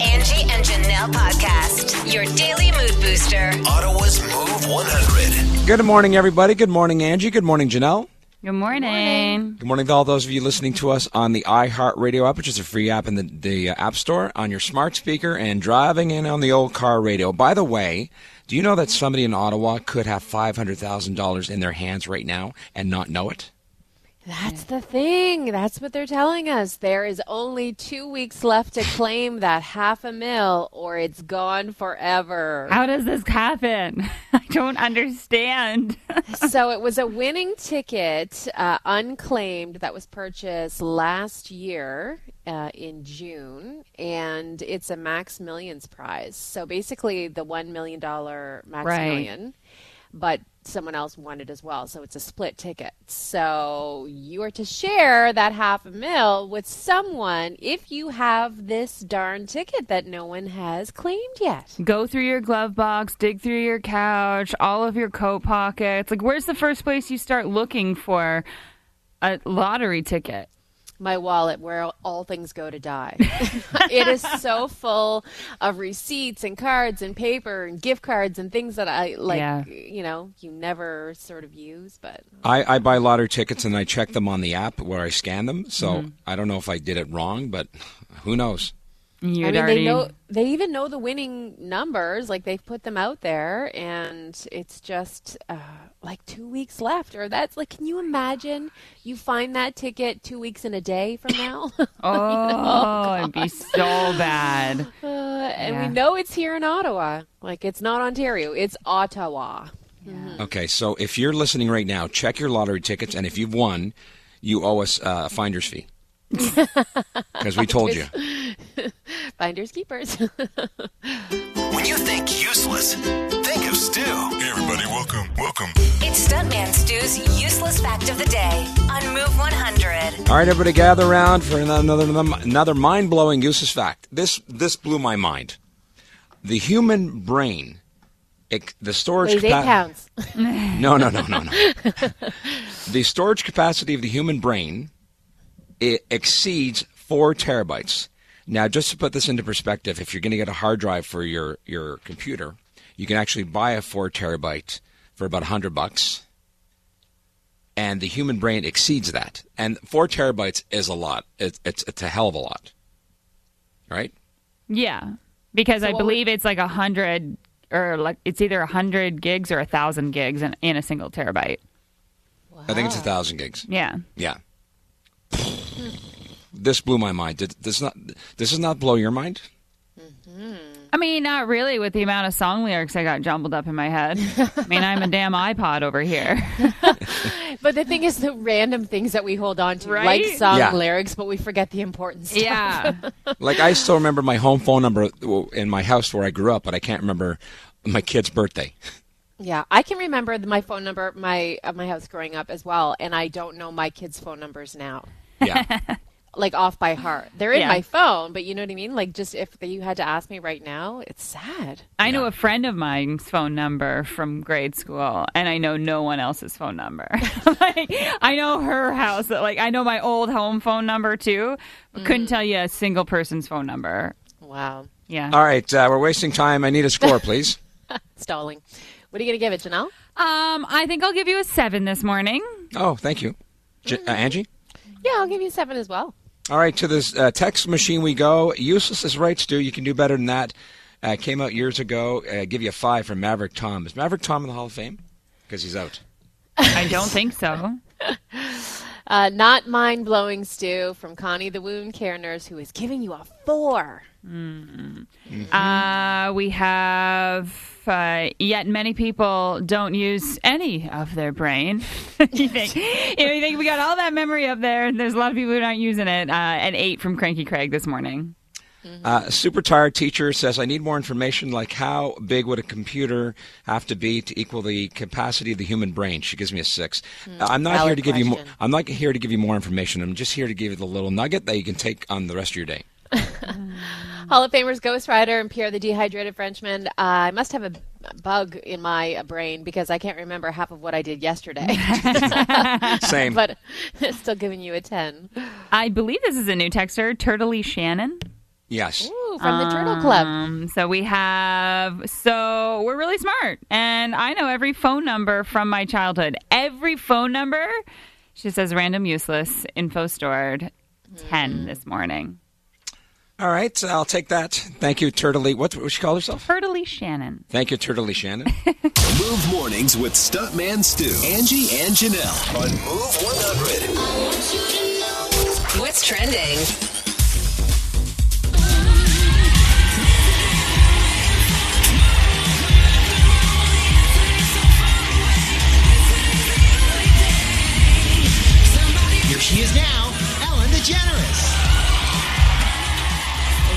Angie and Janelle podcast. Your daily mood booster. Ottawa's Move 100. Good morning, everybody. Good morning, Angie. Good morning, Janelle. Good morning. Good morning to all those of you listening to us on the iHeartRadio app, which is a free app in the, the uh, App Store, on your smart speaker, and driving in on the old car radio. By the way, do you know that somebody in Ottawa could have $500,000 in their hands right now and not know it? That's the thing. That's what they're telling us. There is only two weeks left to claim that half a mil, or it's gone forever. How does this happen? I don't understand. so it was a winning ticket, uh, unclaimed, that was purchased last year uh, in June, and it's a Max Millions prize. So basically, the one million dollar Max Right. Million, but someone else won it as well. So it's a split ticket. So you are to share that half a mil with someone if you have this darn ticket that no one has claimed yet. Go through your glove box, dig through your couch, all of your coat pockets. Like, where's the first place you start looking for a lottery ticket? My wallet where all things go to die. it is so full of receipts and cards and paper and gift cards and things that I like, Yeah. you know, you never sort of use, but I, I buy lottery tickets and I check them on the app where I scan them. So mm-hmm. I don't know if I did it wrong, but who knows? You'd I mean, already they know they even know the winning numbers, like they've put them out there, and it's just uh, like two weeks left. Or that's like, can you imagine? You find that ticket two weeks in a day from now, Oh, it'd be so bad. uh, and Yeah. we know it's here in Ottawa. Like it's not Ontario, it's Ottawa. Okay, so if you're listening right now, check your lottery tickets, and if you've won, you owe us uh, a finder's fee. Because we told you. Finders keepers. When you think useless, think of Stu. Hey, everybody, welcome, welcome. It's Stuntman Stu's useless fact of the day on Move 100. All right, everybody, gather around for another another mind blowing useless fact. This this blew my mind. The human brain, it, the storage Weighs eight pounds. No, no, no, no, no. the storage capacity of the human brain it exceeds four terabytes. Now, just to put this into perspective, if you're going to get a hard drive for your your computer, you can actually buy a four terabyte for about a hundred bucks. And the human brain exceeds that, and four terabytes is a lot. It's it's, it's a hell of a lot, right? Yeah, because I what would- believe it's like a hundred or like it's either a hundred gigs or a thousand gigs in, in a single terabyte. I think it's a thousand gigs. Yeah. Yeah. Hmm. This blew my mind. Did this not? This does not blow your mind? Mm-hmm. I mean, not really with the amount of song lyrics I got jumbled up in my head. I mean, I'm a damn iPod over here. But the thing is, the random things that we hold on to, Right? like song Yeah. lyrics, but we forget the important stuff. yeah. Like I still remember my home phone number in my house where I grew up, but I can't remember my kid's birthday. Yeah, I can remember my phone number, my of my house growing up as well, and I don't know my kids' phone numbers now, Yeah. like off by heart. They're in Yeah. my phone, but you know what I mean. Like, just if you had to ask me right now, it's sad. I know a friend of mine's phone number from grade school, and I know no one else's phone number. like, I know her house. Like, I know my old home phone number too, but couldn't tell you a single person's phone number. Wow, Yeah. All right, uh, we're wasting time. I need a score, please. stalling. What are you gonna give it, Janelle? Um, I think I'll give you a seven this morning. oh, thank you, J- uh, Angie. Yeah, I'll give you seven as well. All right, to this uh, text machine we go. Useless is right, Stu. You can do better than that. Uh, came out years ago. Uh, give you a five from Maverick Tom. Is Maverick Tom in the Hall of Fame? Because he's out. I don't think so. Uh, not mind blowing, Stu, from Connie the wound care nurse, who is giving you a four. Uh, we have uh, yet many people don't use any of their brain. you think you, know, you think we got all that memory up there, and there's a lot of people who aren't using it. Uh, at eight from Cranky Craig this morning. Uh, super tired teacher says, I need more information, like how big would a computer have to be to equal the capacity of the human brain? She gives me a six. Uh, I'm not here valid to give you more. I'm not here to give you more information. I'm just here to give you the little nugget that you can take on the rest of your day. Hall of Famers Ghost Rider and Pierre the Dehydrated Frenchman. Uh, I must have a bug in my uh, brain because I can't remember half of what I did yesterday. Same. but still giving you a 10. I believe this is a new texter, Turtley Shannon. yes. Ooh. Ooh, from the Turtle Club. Um, so we have, so we're really smart. And I know every phone number from my childhood. Every phone number, she says random useless, info stored, 10 this morning. All right, I'll take that. Thank you, Turtley. What would she call herself? Turtley Shannon. Thank you, Turtley Shannon. Move mornings with Stuntman Stu, Angie, and Janelle on Move 100. What's trending? Here she is now, Ellen DeGeneres.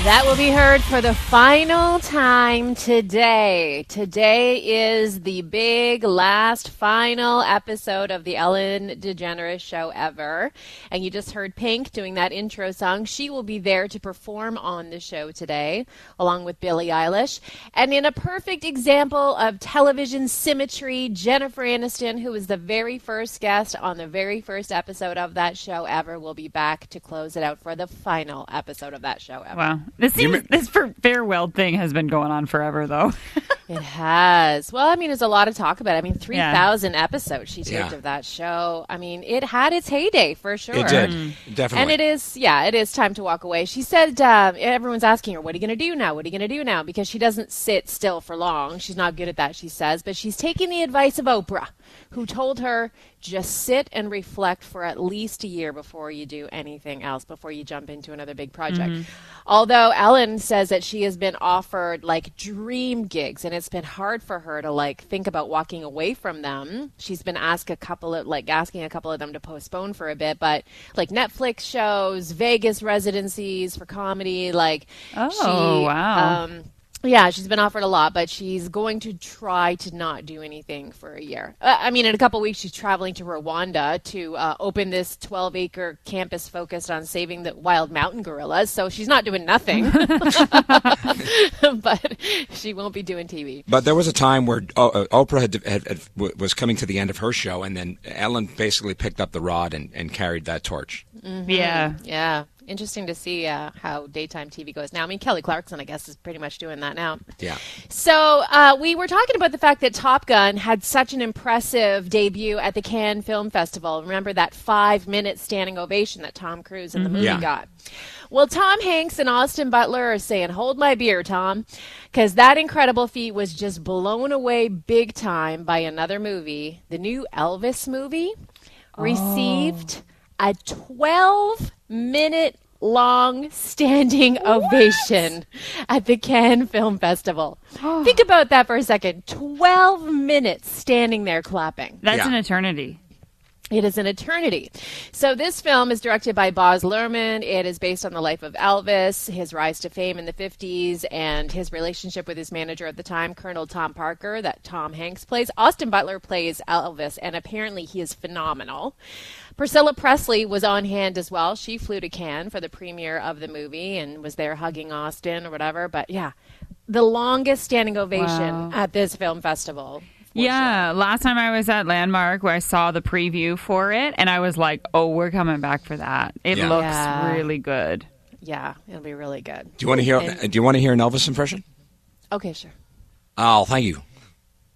That will be heard for the final time today. Today is the big last final episode of the Ellen DeGeneres show ever. And you just heard Pink doing that intro song. She will be there to perform on the show today, along with Billie Eilish. And in a perfect example of television symmetry, Jennifer Aniston, who was the very first guest on the very first episode of that show ever, will be back to close it out for the final episode of that show ever. Wow. This seems, ma- this for farewell thing has been going on forever, though. It has. Well, I mean, there's a lot of talk about. it. I mean, 3,000 episodes she taped Yeah. of that show. I mean, it had its heyday for sure. It did definitely. And it is, yeah, it is time to walk away. She said, uh, everyone's asking her, what are you going to do now? What are you going to do now? Because she doesn't sit still for long. She's not good at that, she says. But she's taking the advice of Oprah, who told her, just sit and reflect for at least a year before you do anything else, before you jump into another big project. Although Ellen says that she has been offered like dream gigs and it's been hard for her to like think about walking away from them. She's been asked a couple of like asking a couple of them to postpone for a bit, but like Netflix shows, Vegas residencies for comedy, like Oh, she, wow. Um, yeah, she's been offered a lot, but she's going to try to not do anything for a year. Uh, I mean, in a couple weeks, she's traveling to Rwanda to uh, open this 12 acre campus focused on saving the wild mountain gorillas. So she's not doing nothing, but she won't be doing TV. But there was a time where uh, uh, Oprah had, had, had, was coming to the end of her show, and then Ellen basically picked up the rod and, and carried that torch. Yeah. Yeah. Interesting to see uh, how daytime TV goes now. I mean, Kelly Clarkson, I guess, is pretty much doing that now. Yeah. So uh, we were talking about the fact that Top Gun had such an impressive debut at the Cannes Film Festival. Remember that five-minute standing ovation that Tom Cruise in the movie Yeah. got. Well, Tom Hanks and Austin Butler are saying, "Hold my beer, Tom," because that incredible feat was just blown away big time by another movie, the new Elvis movie, received a 12-minute long standing ovation at the Cannes Film Festival. Oh. Think about that for a second. 12 minutes standing there clapping. That's Yeah. an eternity. It is an eternity. So this film is directed by Baz Luhrmann. It is based on the life of Elvis, his rise to fame in the 50s, and his relationship with his manager at the time, Colonel Tom Parker, that Tom Hanks plays. Austin Butler plays Elvis, and apparently he is phenomenal. Priscilla Presley was on hand as well. She flew to Cannes for the premiere of the movie and was there hugging Austin or whatever. But yeah, the longest standing ovation Wow. at this film festival. For Yeah, last time I was at Landmark where I saw the preview for it, and I was like, "Oh, we're coming back for that. It Yeah. looks Yeah. really good." Yeah, it'll be really good. Do you want to hear? And- do you want to hear an Elvis impression? Okay, sure. Oh, thank you.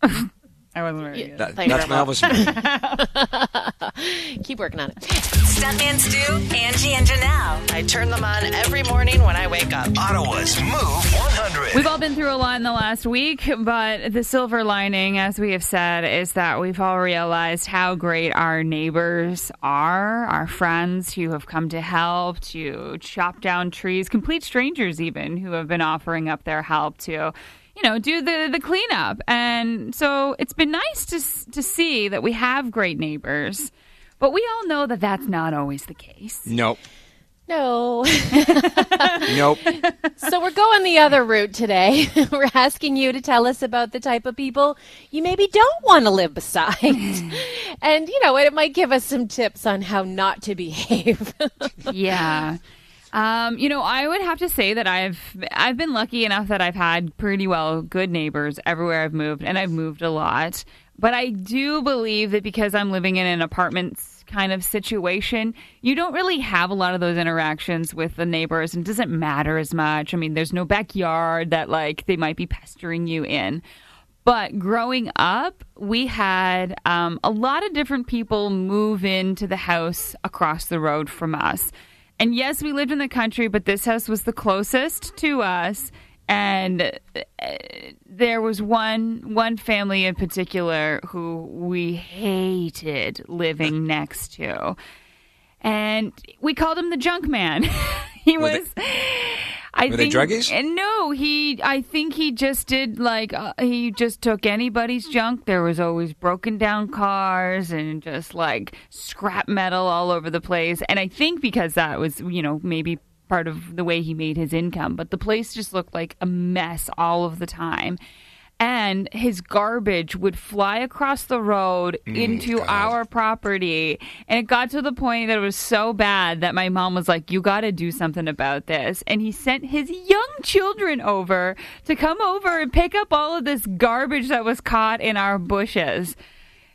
I wasn't very good. That, that's very my much. Elvis. Keep working on it. Stuntman Stu, Angie, and Janelle. I turn them on every morning when I wake up. Ottawa's Move 100. We've all been through a lot in the last week, but the silver lining, as we have said, is that we've all realized how great our neighbors are, our friends who have come to help, to chop down trees, complete strangers even who have been offering up their help to you know, do the the cleanup. And so it's been nice to to see that we have great neighbors. But we all know that that's not always the case. Nope. No. Nope. so we're going the other route today. we're asking you to tell us about the type of people you maybe don't want to live beside. and, you know, it might give us some tips on how not to behave. yeah. Um, you know, I would have to say that I've I've been lucky enough that I've had pretty well good neighbors everywhere I've moved, and I've moved a lot. But I do believe that because I'm living in an apartment kind of situation, you don't really have a lot of those interactions with the neighbors and it doesn't matter as much. I mean, there's no backyard that like they might be pestering you in. But growing up, we had um, a lot of different people move into the house across the road from us. And yes, we lived in the country, but this house was the closest to us. And uh, there was one one family in particular who we hated living next to, and we called him the junk man. he was. I Were they druggies? and No, he. I think he just did like uh, he just took anybody's junk. There was always broken down cars and just like scrap metal all over the place. And I think because that was you know maybe part of the way he made his income, but the place just looked like a mess all of the time. And his garbage would fly across the road oh into God. our property. And it got to the point that it was so bad that my mom was like, You got to do something about this. And he sent his young children over to come over and pick up all of this garbage that was caught in our bushes.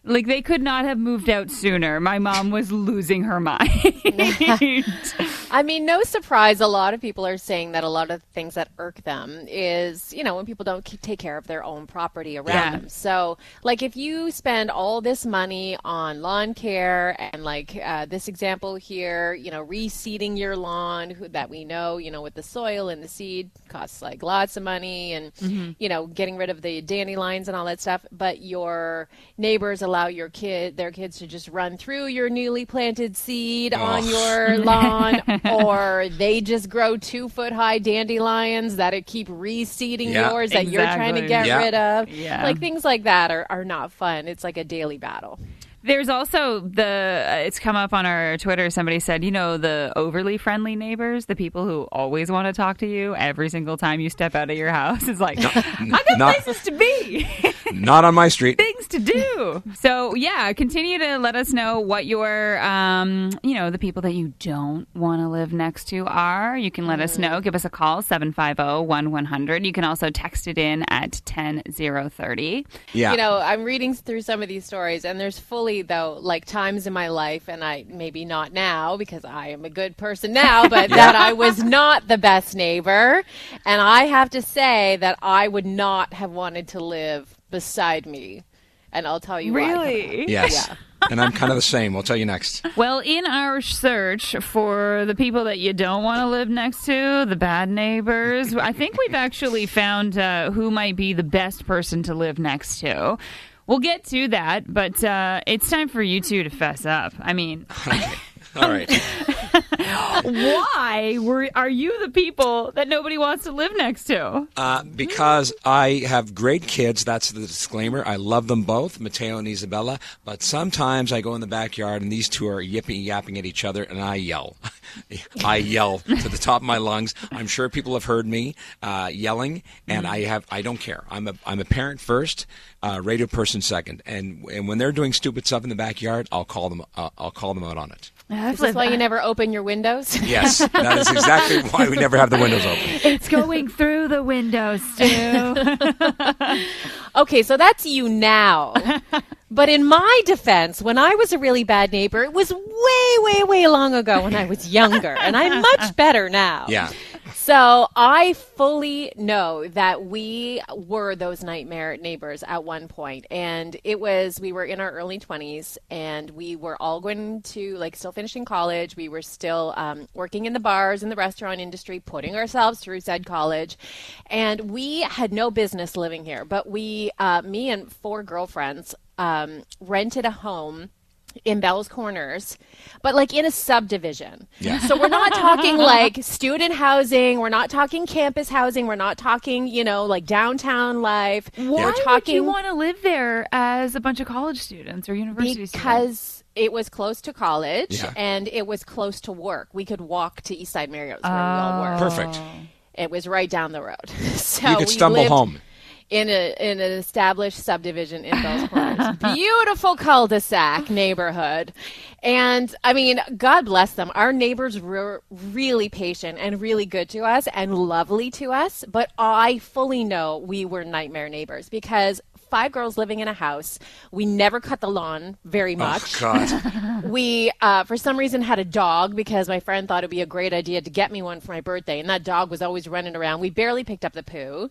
Like they could not have moved out sooner. My mom was losing her mind. I mean, no surprise. A lot of people are saying that a lot of things that irk them is, you know, when people don't keep, take care of their own property around Yeah. them. So, like, if you spend all this money on lawn care and, like, uh, this example here, you know, reseeding your lawn who, that we know, you know, with the soil and the seed costs like lots of money and, you know, getting rid of the dandelions and all that stuff. But your neighbors allow your kid, their kids to just run through your newly planted seed on your lawn, or they just grow two foot high dandelions that it keep reseeding Yeah. yours that you're trying to get Yeah. rid of. Yeah. Like things like that are, are not fun. It's like a daily battle. There's also the uh, it's come up on our Twitter. Somebody said, you know, the overly friendly neighbors, the people who always want to talk to you every single time you step out of your house. It's like I got not- places to be, Not on my street. things to do. So yeah, continue to let us know what your, um, you know, the people that you don't want to live next to are. You can let us know. Give us a call 750-1100. You can also text it in at ten zero thirty. Yeah. You know, I'm reading through some of these stories, and there's fully, though, like times in my life, and I maybe not now because I am a good person now, but that I was not the best neighbor. And I have to say that I would not have wanted to live beside me. And I'll tell you why. Really? yes. Yeah. and I'm kind of the same. We'll tell you next. Well, in our search for the people that you don't want to live next to, the bad neighbors, I think we've actually found uh, who might be the best person to live next to. We'll get to that, but uh, it's time for you two to fess up. I mean, All right. why were are you the people that nobody wants to live next to? Uh, because I have great kids. That's the disclaimer. I love them both, Mateo and Isabella. But sometimes I go in the backyard and these two are yipping, yapping at each other, and I yell. I yell to the top of my lungs. I'm sure people have heard me uh, yelling, and I have. I don't care. I'm a I'm a parent first, uh, radio person second, and and when they're doing stupid stuff in the backyard, I'll call them. Uh, I'll call them out on it. Is this why you never open your windows? Yes, that is exactly why we never have the windows open. It's going through the windows, Stu. Okay, so that's you now. but in my defense, when I was a really bad neighbor, it was way, way, way long ago when I was younger, and I'm much better now. Yeah. So I fully know that we were those nightmare neighbors at one point, and it was we were in our early twenties, and we were all going to like still finishing college. We were still um, working in the bars and the restaurant industry, putting ourselves through said college, and we had no business living here. But we, uh, me and four girlfriends, um, rented a home in Bells Corners, but like in a subdivision. Yeah. So we're not talking like student housing. We're not talking campus housing. We're not talking, you know, like downtown life. Why we're would talking you want to live there as a bunch of college students or university students? because it was close to college Yeah. and it was close to work. We could walk to East Side Mario's where we all work. Perfect. Oh. It was right down the road. So You could we stumble lived home. In a in an established subdivision in Bells Corners. Beautiful cul-de-sac neighborhood. And I mean, God bless them. Our neighbors were really patient and really good to us and lovely to us, but I fully know we were nightmare neighbors because five girls living in a house. We never cut the lawn very much. Oh, God. we, uh, for some reason, had a dog because my friend thought it'd be a great idea to get me one for my birthday, and that dog was always running around. We barely picked up the poo.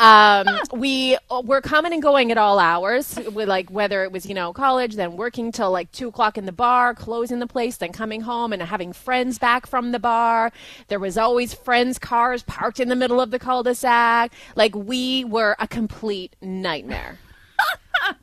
Um, we were coming and going at all hours, with like whether it was you know college, then working till like two o'clock in the bar, closing the place, then coming home and having friends back from the bar. There was always friends' cars parked in the middle of the cul-de-sac. Like we were a complete nightmare.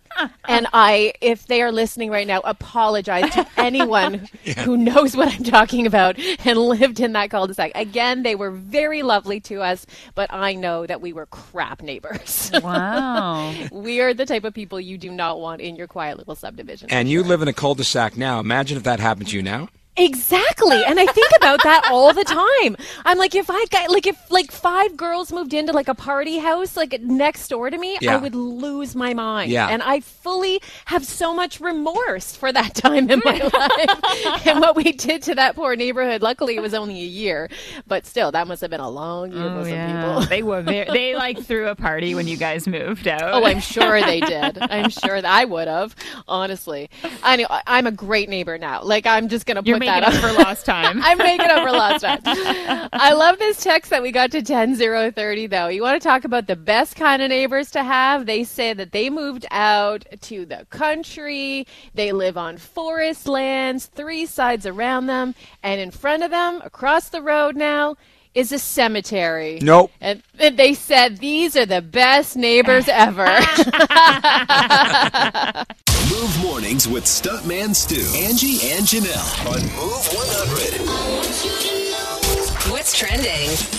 And I, if they are listening right now, apologize to anyone who knows what I'm talking about and lived in that cul-de-sac. Again, they were very lovely to us, but I know that we were crap neighbors. Wow. we are the type of people you do not want in your quiet little subdivision. And you live in a cul-de-sac now. Imagine if that happened to you now. Exactly. And I think about that all the time. I'm like, if I got, like, if like five girls moved into like a party house, like next door to me, Yeah. I would lose my mind. Yeah. And I fully have so much remorse for that time in my life and what we did to that poor neighborhood. Luckily, it was only a year, but still, that must have been a long year Oh, for some yeah. people. They were very, they like threw a party when you guys moved out. Oh, I'm sure they did. I'm sure that I would have, honestly. I know I'm a great neighbor now. Like I'm just gonna put making that up up. for lost time. I'm making up for lost time. I love this text that we got to 10030 though. You want to talk about the best kind of neighbors to have? They say that they moved out to the country. They live on forest lands, three sides around them, and in front of them, across the road now, is a cemetery. Nope. And and they said these are the best neighbors ever. Move mornings with Stuntman Stu, Angie, and Janelle on Move 100. What's trending?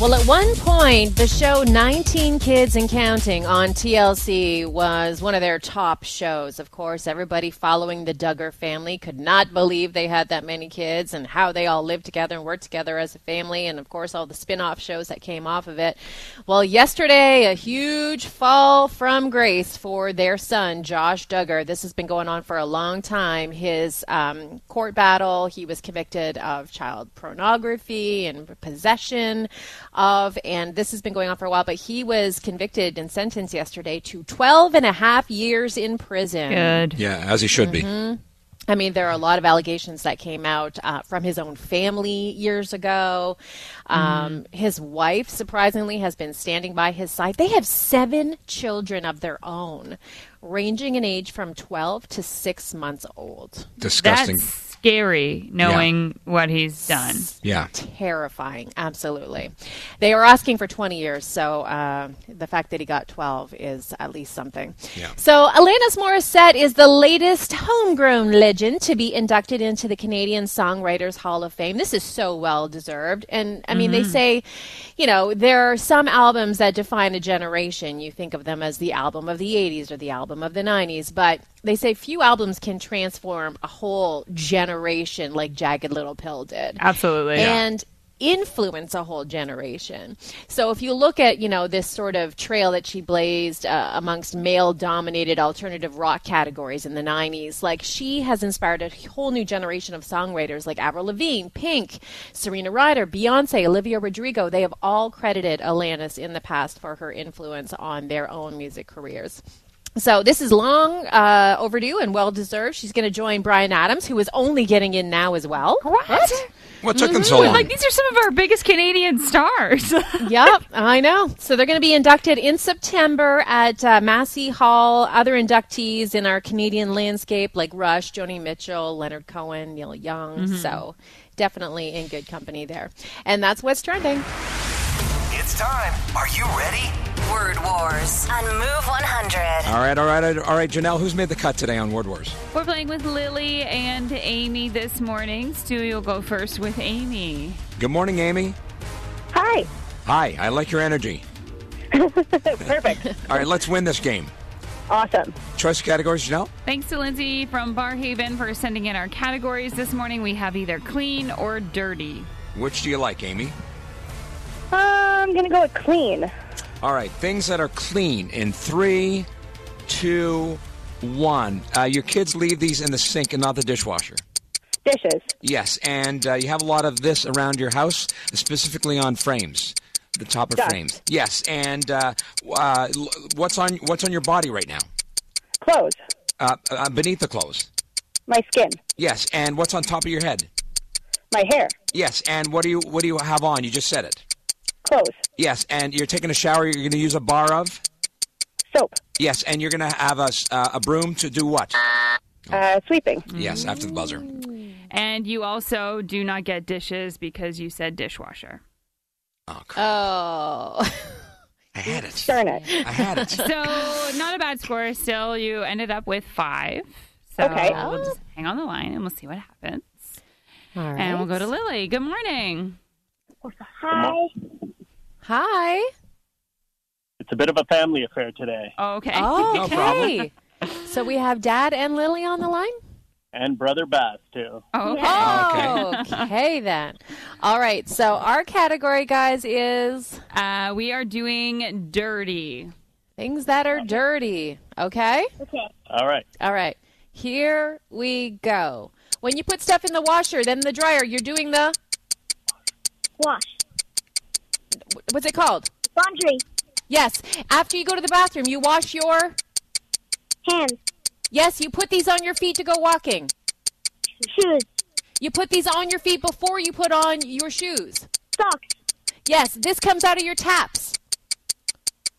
Well, at one point, the show 19 Kids and Counting on TLC was one of their top shows. Of course, everybody following the Duggar family could not believe they had that many kids and how they all lived together and worked together as a family, and of course, all the spin off shows that came off of it. Well, yesterday, a huge fall from grace for their son, Josh Duggar. This has been going on for a long time. His um, court battle, he was convicted of child pornography and possession of, and this has been going on for a while, but he was convicted and sentenced yesterday to 12 and a half years in prison. Good. Yeah, as he should be. I mean, there are a lot of allegations that came out uh, from his own family years ago. Um, His wife, surprisingly, has been standing by his side. They have seven children of their own, ranging in age from 12 to six months old. Disgusting. That's scary knowing what he's done. yeah. Terrifying, absolutely. They were asking for 20 years, so uh, the fact that he got 12 is at least something. Yeah. So, Alanis Morissette is the latest homegrown legend to be inducted into the Canadian Songwriters Hall of Fame. This is so well deserved. And I mean, they say, you know, there are some albums that define a generation. You think of them as the album of the 80s or the album of the 90s, but they say few albums can transform a whole generation like Jagged Little Pill did Absolutely. and influence a whole generation. So if you look at, you know, this sort of trail that she blazed uh, amongst male-dominated alternative rock categories in the 90s, like she has inspired a whole new generation of songwriters like Avril Lavigne, Pink, Serena Ryder, Beyonce, Olivia Rodrigo. They have all credited Alanis in the past for her influence on their own music careers. So this is long uh, overdue and well deserved. She's going to join Bryan Adams, who is only getting in now as well. What? What took them so long? Like these are some of our biggest Canadian stars. yep, I know. So they're going to be inducted in September at uh, Massey Hall. Other inductees in our Canadian landscape like Rush, Joni Mitchell, Leonard Cohen, Neil Young. So definitely in good company there. And that's what's trending. It's time. Are you ready? Word Wars on Move 100. all right, all right, all right. Janelle, who's made the cut today on Word Wars? We're playing with Lily and Amy this morning. Stu, you'll go first with Amy. Good morning, Amy. Hi. Hi, I like your energy. Perfect. All right, let's win this game. awesome. Choice of categories, Janelle? Thanks to Lindsay from Barrhaven for sending in our categories this morning. We have either clean or dirty. Which do you like, Amy? I'm going to go with clean. All right, things that are clean in three, two, one. Uh, your kids leave these in the sink and not the dishwasher. Dishes. Yes, and uh, you have a lot of this around your house, specifically on frames. The top of Dust. frames. Yes, and uh, uh, what's on what's on your body right now? Clothes. Uh, uh, beneath the clothes. My skin. Yes, and what's on top of your head? My hair. Yes, and what do you what do you have on? You just said it. Clothes. Yes, and you're taking a shower. You're going to use a bar of. Soap. Yes, and you're going to have a s- uh, a broom to do what? Uh, sweeping. Yes, after the buzzer. And you also do not get dishes because you said dishwasher. Oh, crap. Oh. I had it. Darn it. I had it. So not a bad score. Still, you ended up with five. So Okay. we'll just hang on the line and we'll see what happens. All right. And we'll go to Lily. Good morning. Hi. Hi. It's a bit of a family affair today. Okay. No Okay. so we have Dad and Lily on the line? And Brother Bass, too. Oh, okay. Oh, okay then. All right. So our category, guys, is Uh, we are doing dirty. things that are dirty. Okay? Okay? All right. All right. Here we go. When you put stuff in the washer, then the dryer, you're doing the Wash. What's it called? Laundry. Yes. After you go to the bathroom, you wash your Hands. Yes, you put these on your feet to go walking. Shoes. You put these on your feet before you put on your shoes. Socks. Yes, this comes out of your taps.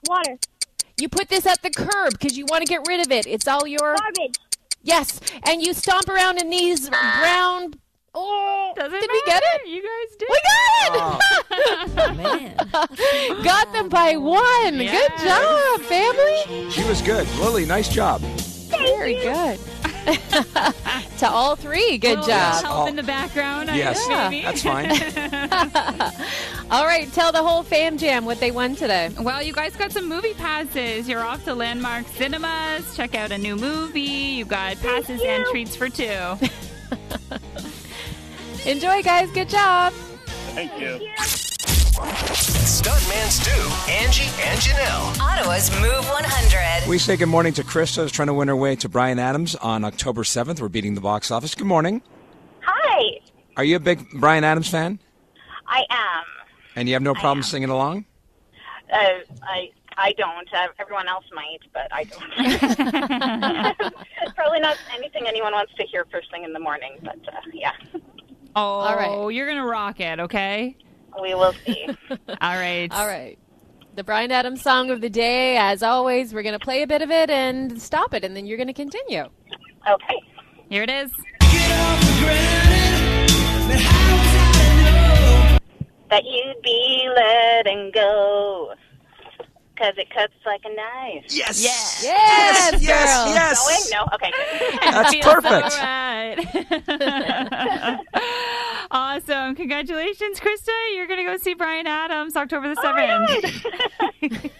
Water. You put this at the curb because you want to get rid of it. It's all your Garbage. yes, and you stomp around in these brown. Oh, Doesn't did we get it? You guys did. We got it! Oh. Oh, man. got them by one. Good job, family. She was good. Lily, nice job. Very good. to all three, good Little job. Help Oh. in the background. Yes, guess, maybe. that's fine. All right, tell the whole fam jam what they won today. Well, you guys got some movie passes. You're off to Landmark Cinemas. Check out a new movie. You got passes and treats for two. Enjoy, guys. Good job. Thank you. Stuntman Stu, Angie, and Janelle. Ottawa's Move 100. We say good morning to Krista, who's trying to win her way to Bryan Adams on October 7th. We're beating the box office. Good morning. Hi. Are you a big Bryan Adams fan? I am. And you have no problem singing along? Uh, I I don't. Uh, everyone else might, but I don't. Probably not anything anyone wants to hear first thing in the morning, but uh, yeah, Oh, right. you're going to rock it, okay? we will see. All right. All right. The Bryan Adams song of the day, as always, we're going to play a bit of it and stop it, and then you're going to continue. Okay. Here it is. That you'd be letting go. Cause it cuts like a knife. Yes. Yes. Yes, girl. yes, Going? No? Okay. That's perfect. all right. awesome. Congratulations, Krista. You're going to go see Bryan Adams October the 7th.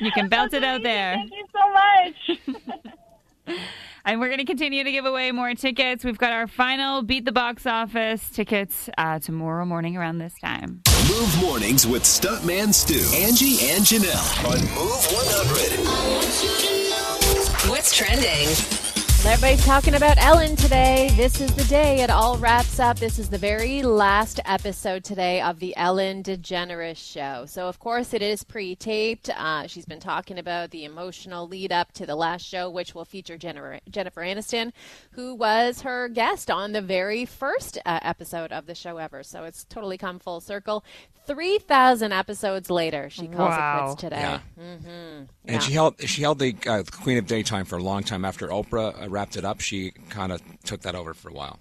you can belt it out there. Thank you so much. And we're going to continue to give away more tickets. We've got our final Beat the Box Office tickets uh, tomorrow morning around this time. Move mornings with Stuntman Stu, Angie, and Janelle on Move 100. What's trending? Everybody's talking about Ellen today. This is the day it all wraps up. This is the very last episode today of the Ellen DeGeneres show. So, of course, it is pre taped. Uh, she's been talking about the emotional lead up to the last show, which will feature Jennifer, Jennifer Aniston, who was her guest on the very first uh, episode of the show ever. So, it's totally come full circle. 3,000 episodes later, she calls Wow. it quits today. Yeah. Yeah. And she held she held the uh, Queen of Daytime for a long time. After Oprah uh, wrapped it up, she kind of took that over for a while.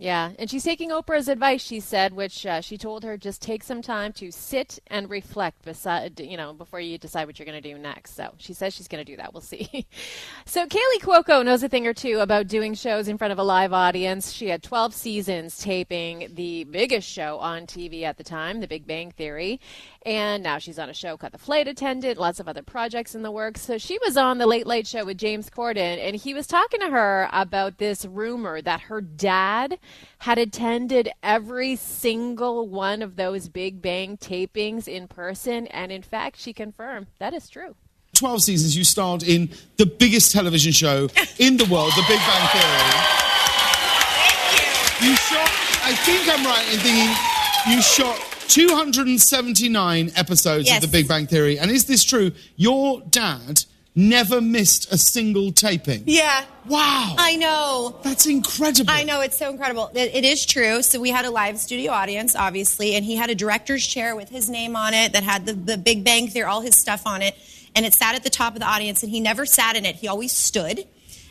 Yeah, and she's taking Oprah's advice. She said, which uh, she told her, just take some time to sit and reflect beside, you know, before you decide what you're going to do next. So she says she's going to do that. We'll see. so Kaley Cuoco knows a thing or two about doing shows in front of a live audience. She had 12 seasons taping the biggest show on TV at the time, The Big Bang Theory, and now she's on a show called The Flight Attendant. Lots of other projects in the works. So she was on the Late Late Show with James Corden, and he was talking to her about this rumor that her dad had attended every single one of those Big Bang tapings in person, and in fact, she confirmed that is true. 12 seasons, you starred in the biggest television show in the world, The Big Bang Theory. You shot, I think I'm right in thinking, you shot 279 episodes Yes. of The Big Bang Theory. And is this true? Your dad never missed a single taping. Yeah. Wow. I know. That's incredible. I know. It's so incredible. It, it is true. So we had a live studio audience, obviously, and he had a director's chair with his name on it that had the, the Big Bang Theory, all his stuff on it. And it sat at the top of the audience, and he never sat in it. He always stood.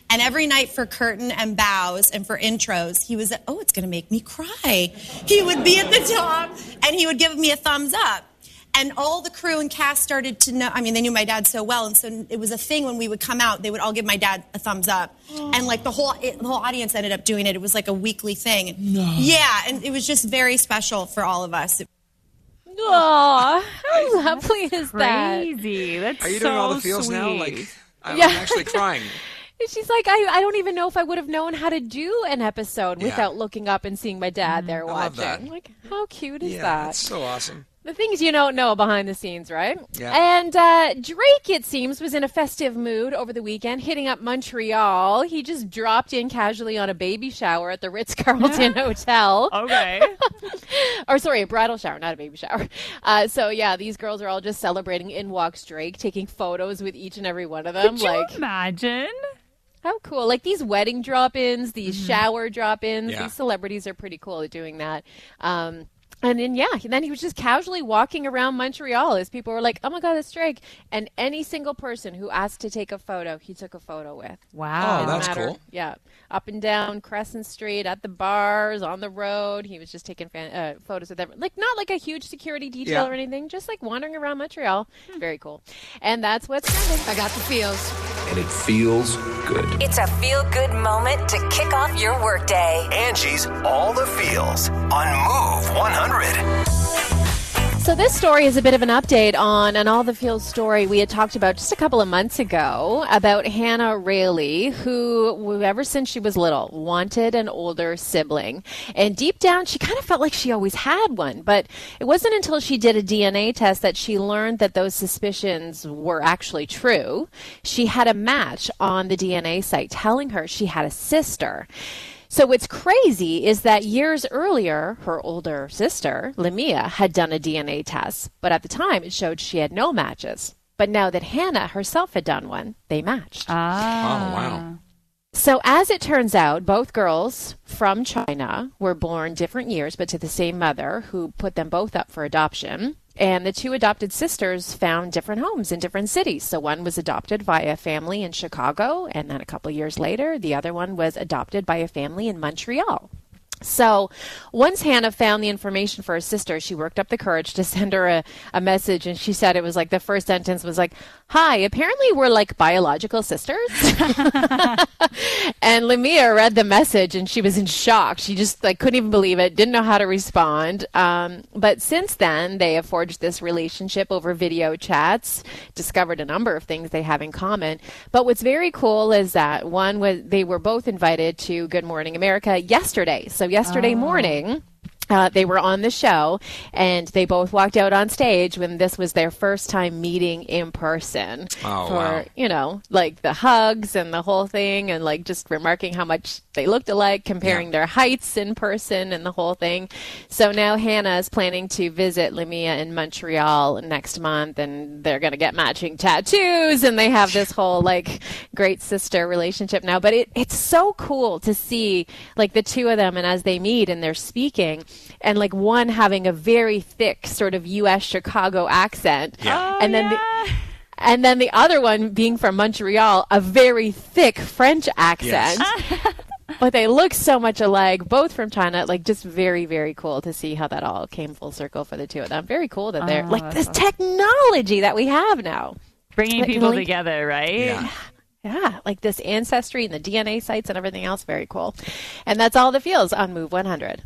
And every night for curtain and bows and for intros, he was, oh, it's going to make me cry. He would be at the top and he would give me a thumbs up. And all the crew and cast started to know. I mean, they knew my dad so well, and so it was a thing when we would come out. They would all give my dad a thumbs up, oh. and like the whole it, the whole audience ended up doing it. It was like a weekly thing. No. Yeah, and it was just very special for all of us. Oh, how lovely is that? Crazy. That's Are you doing all the feels now? Like, I'm Yeah. actually crying. She's like, I, I don't even know if I would have known how to do an episode Yeah. without looking up and seeing my dad mm-hmm. there I love watching. that. Like, how cute is yeah, that? that's so awesome. The things you don't know behind the scenes, right? Yeah. And uh, Drake, it seems, was in a festive mood over the weekend, hitting up Montreal. He just dropped in casually on a baby shower at the Ritz Carlton Hotel. Okay. or sorry, a bridal shower, not a baby shower. Uh, so yeah, these girls are all just celebrating. In walks Drake, taking photos with each and every one of them. Could you like, imagine? how cool! Like these wedding drop-ins, these shower drop-ins. Yeah. These celebrities are pretty cool at doing that. Um, and then yeah, then he was just casually walking around Montreal as people were like, "Oh my God, that's Drake!" And any single person who asked to take a photo, he took a photo with. Wow. Oh, that's matter. cool. Yeah, up and down Crescent Street, at the bars, on the road. He was just taking fan- uh, photos with them. Like not like a huge security detail Yeah. or anything, just like wandering around Montreal. Very cool. And that's what's trending. I got the feels. And it feels good. It's a feel good moment to kick off your workday. Angie's All the Feels on Move 100. So this story is a bit of an update on an All the Feels story we had talked about just a couple of months ago about Hannah Rayleigh, who ever since she was little wanted an older sibling, and deep down she kind of felt like she always had one. But it wasn't until she did a DNA test that she learned that those suspicions were actually true. She had a match on the DNA site telling her she had a sister. So what's crazy is that years earlier, her older sister, Lamia, had done a DNA test, but at the time it showed she had no matches. But now that Hannah herself had done one, they matched. Ah. Oh, wow. So, as it turns out, both girls from China were born different years, but to the same mother who put them both up for adoption. And the two adopted sisters found different homes in different cities. So, one was adopted by a family in Chicago, and then a couple years later, the other one was adopted by a family in Montreal. So once Hannah found the information for her sister, she worked up the courage to send her a, a message. And she said it was like the first sentence was like, Hi, apparently we're like biological sisters. and Lamia read the message and she was in shock. She just like couldn't even believe it, didn't know how to respond. Um, but since then, they have forged this relationship over video chats, discovered a number of things they have in common. But what's very cool is that one was they were both invited to Good Morning America yesterday. So yesterday morning. Uh, they were on the show and they both walked out on stage when this was their first time meeting in person. Oh, for wow. you know like the hugs and the whole thing and like just remarking how much they looked alike comparing their heights in person and the whole thing. So now hannah is planning to visit lamia in montreal next month and they're going to get matching tattoos and they have this whole like great sister relationship now. But it, it's so cool to see like the two of them and as they meet and they're speaking and like one having a very thick sort of us chicago accent Oh, and then the, and then the other one being from Montreal, a very thick French accent. but they look so much alike, both from China. Like, just very, very cool to see how that all came full circle for the two of them. Very cool that they're Oh, like that's this technology that we have now. Bringing Like, people link- together, right? Yeah. Yeah, like this ancestry and the DNA sites and everything else. Very cool. And that's all the feels on Move 100.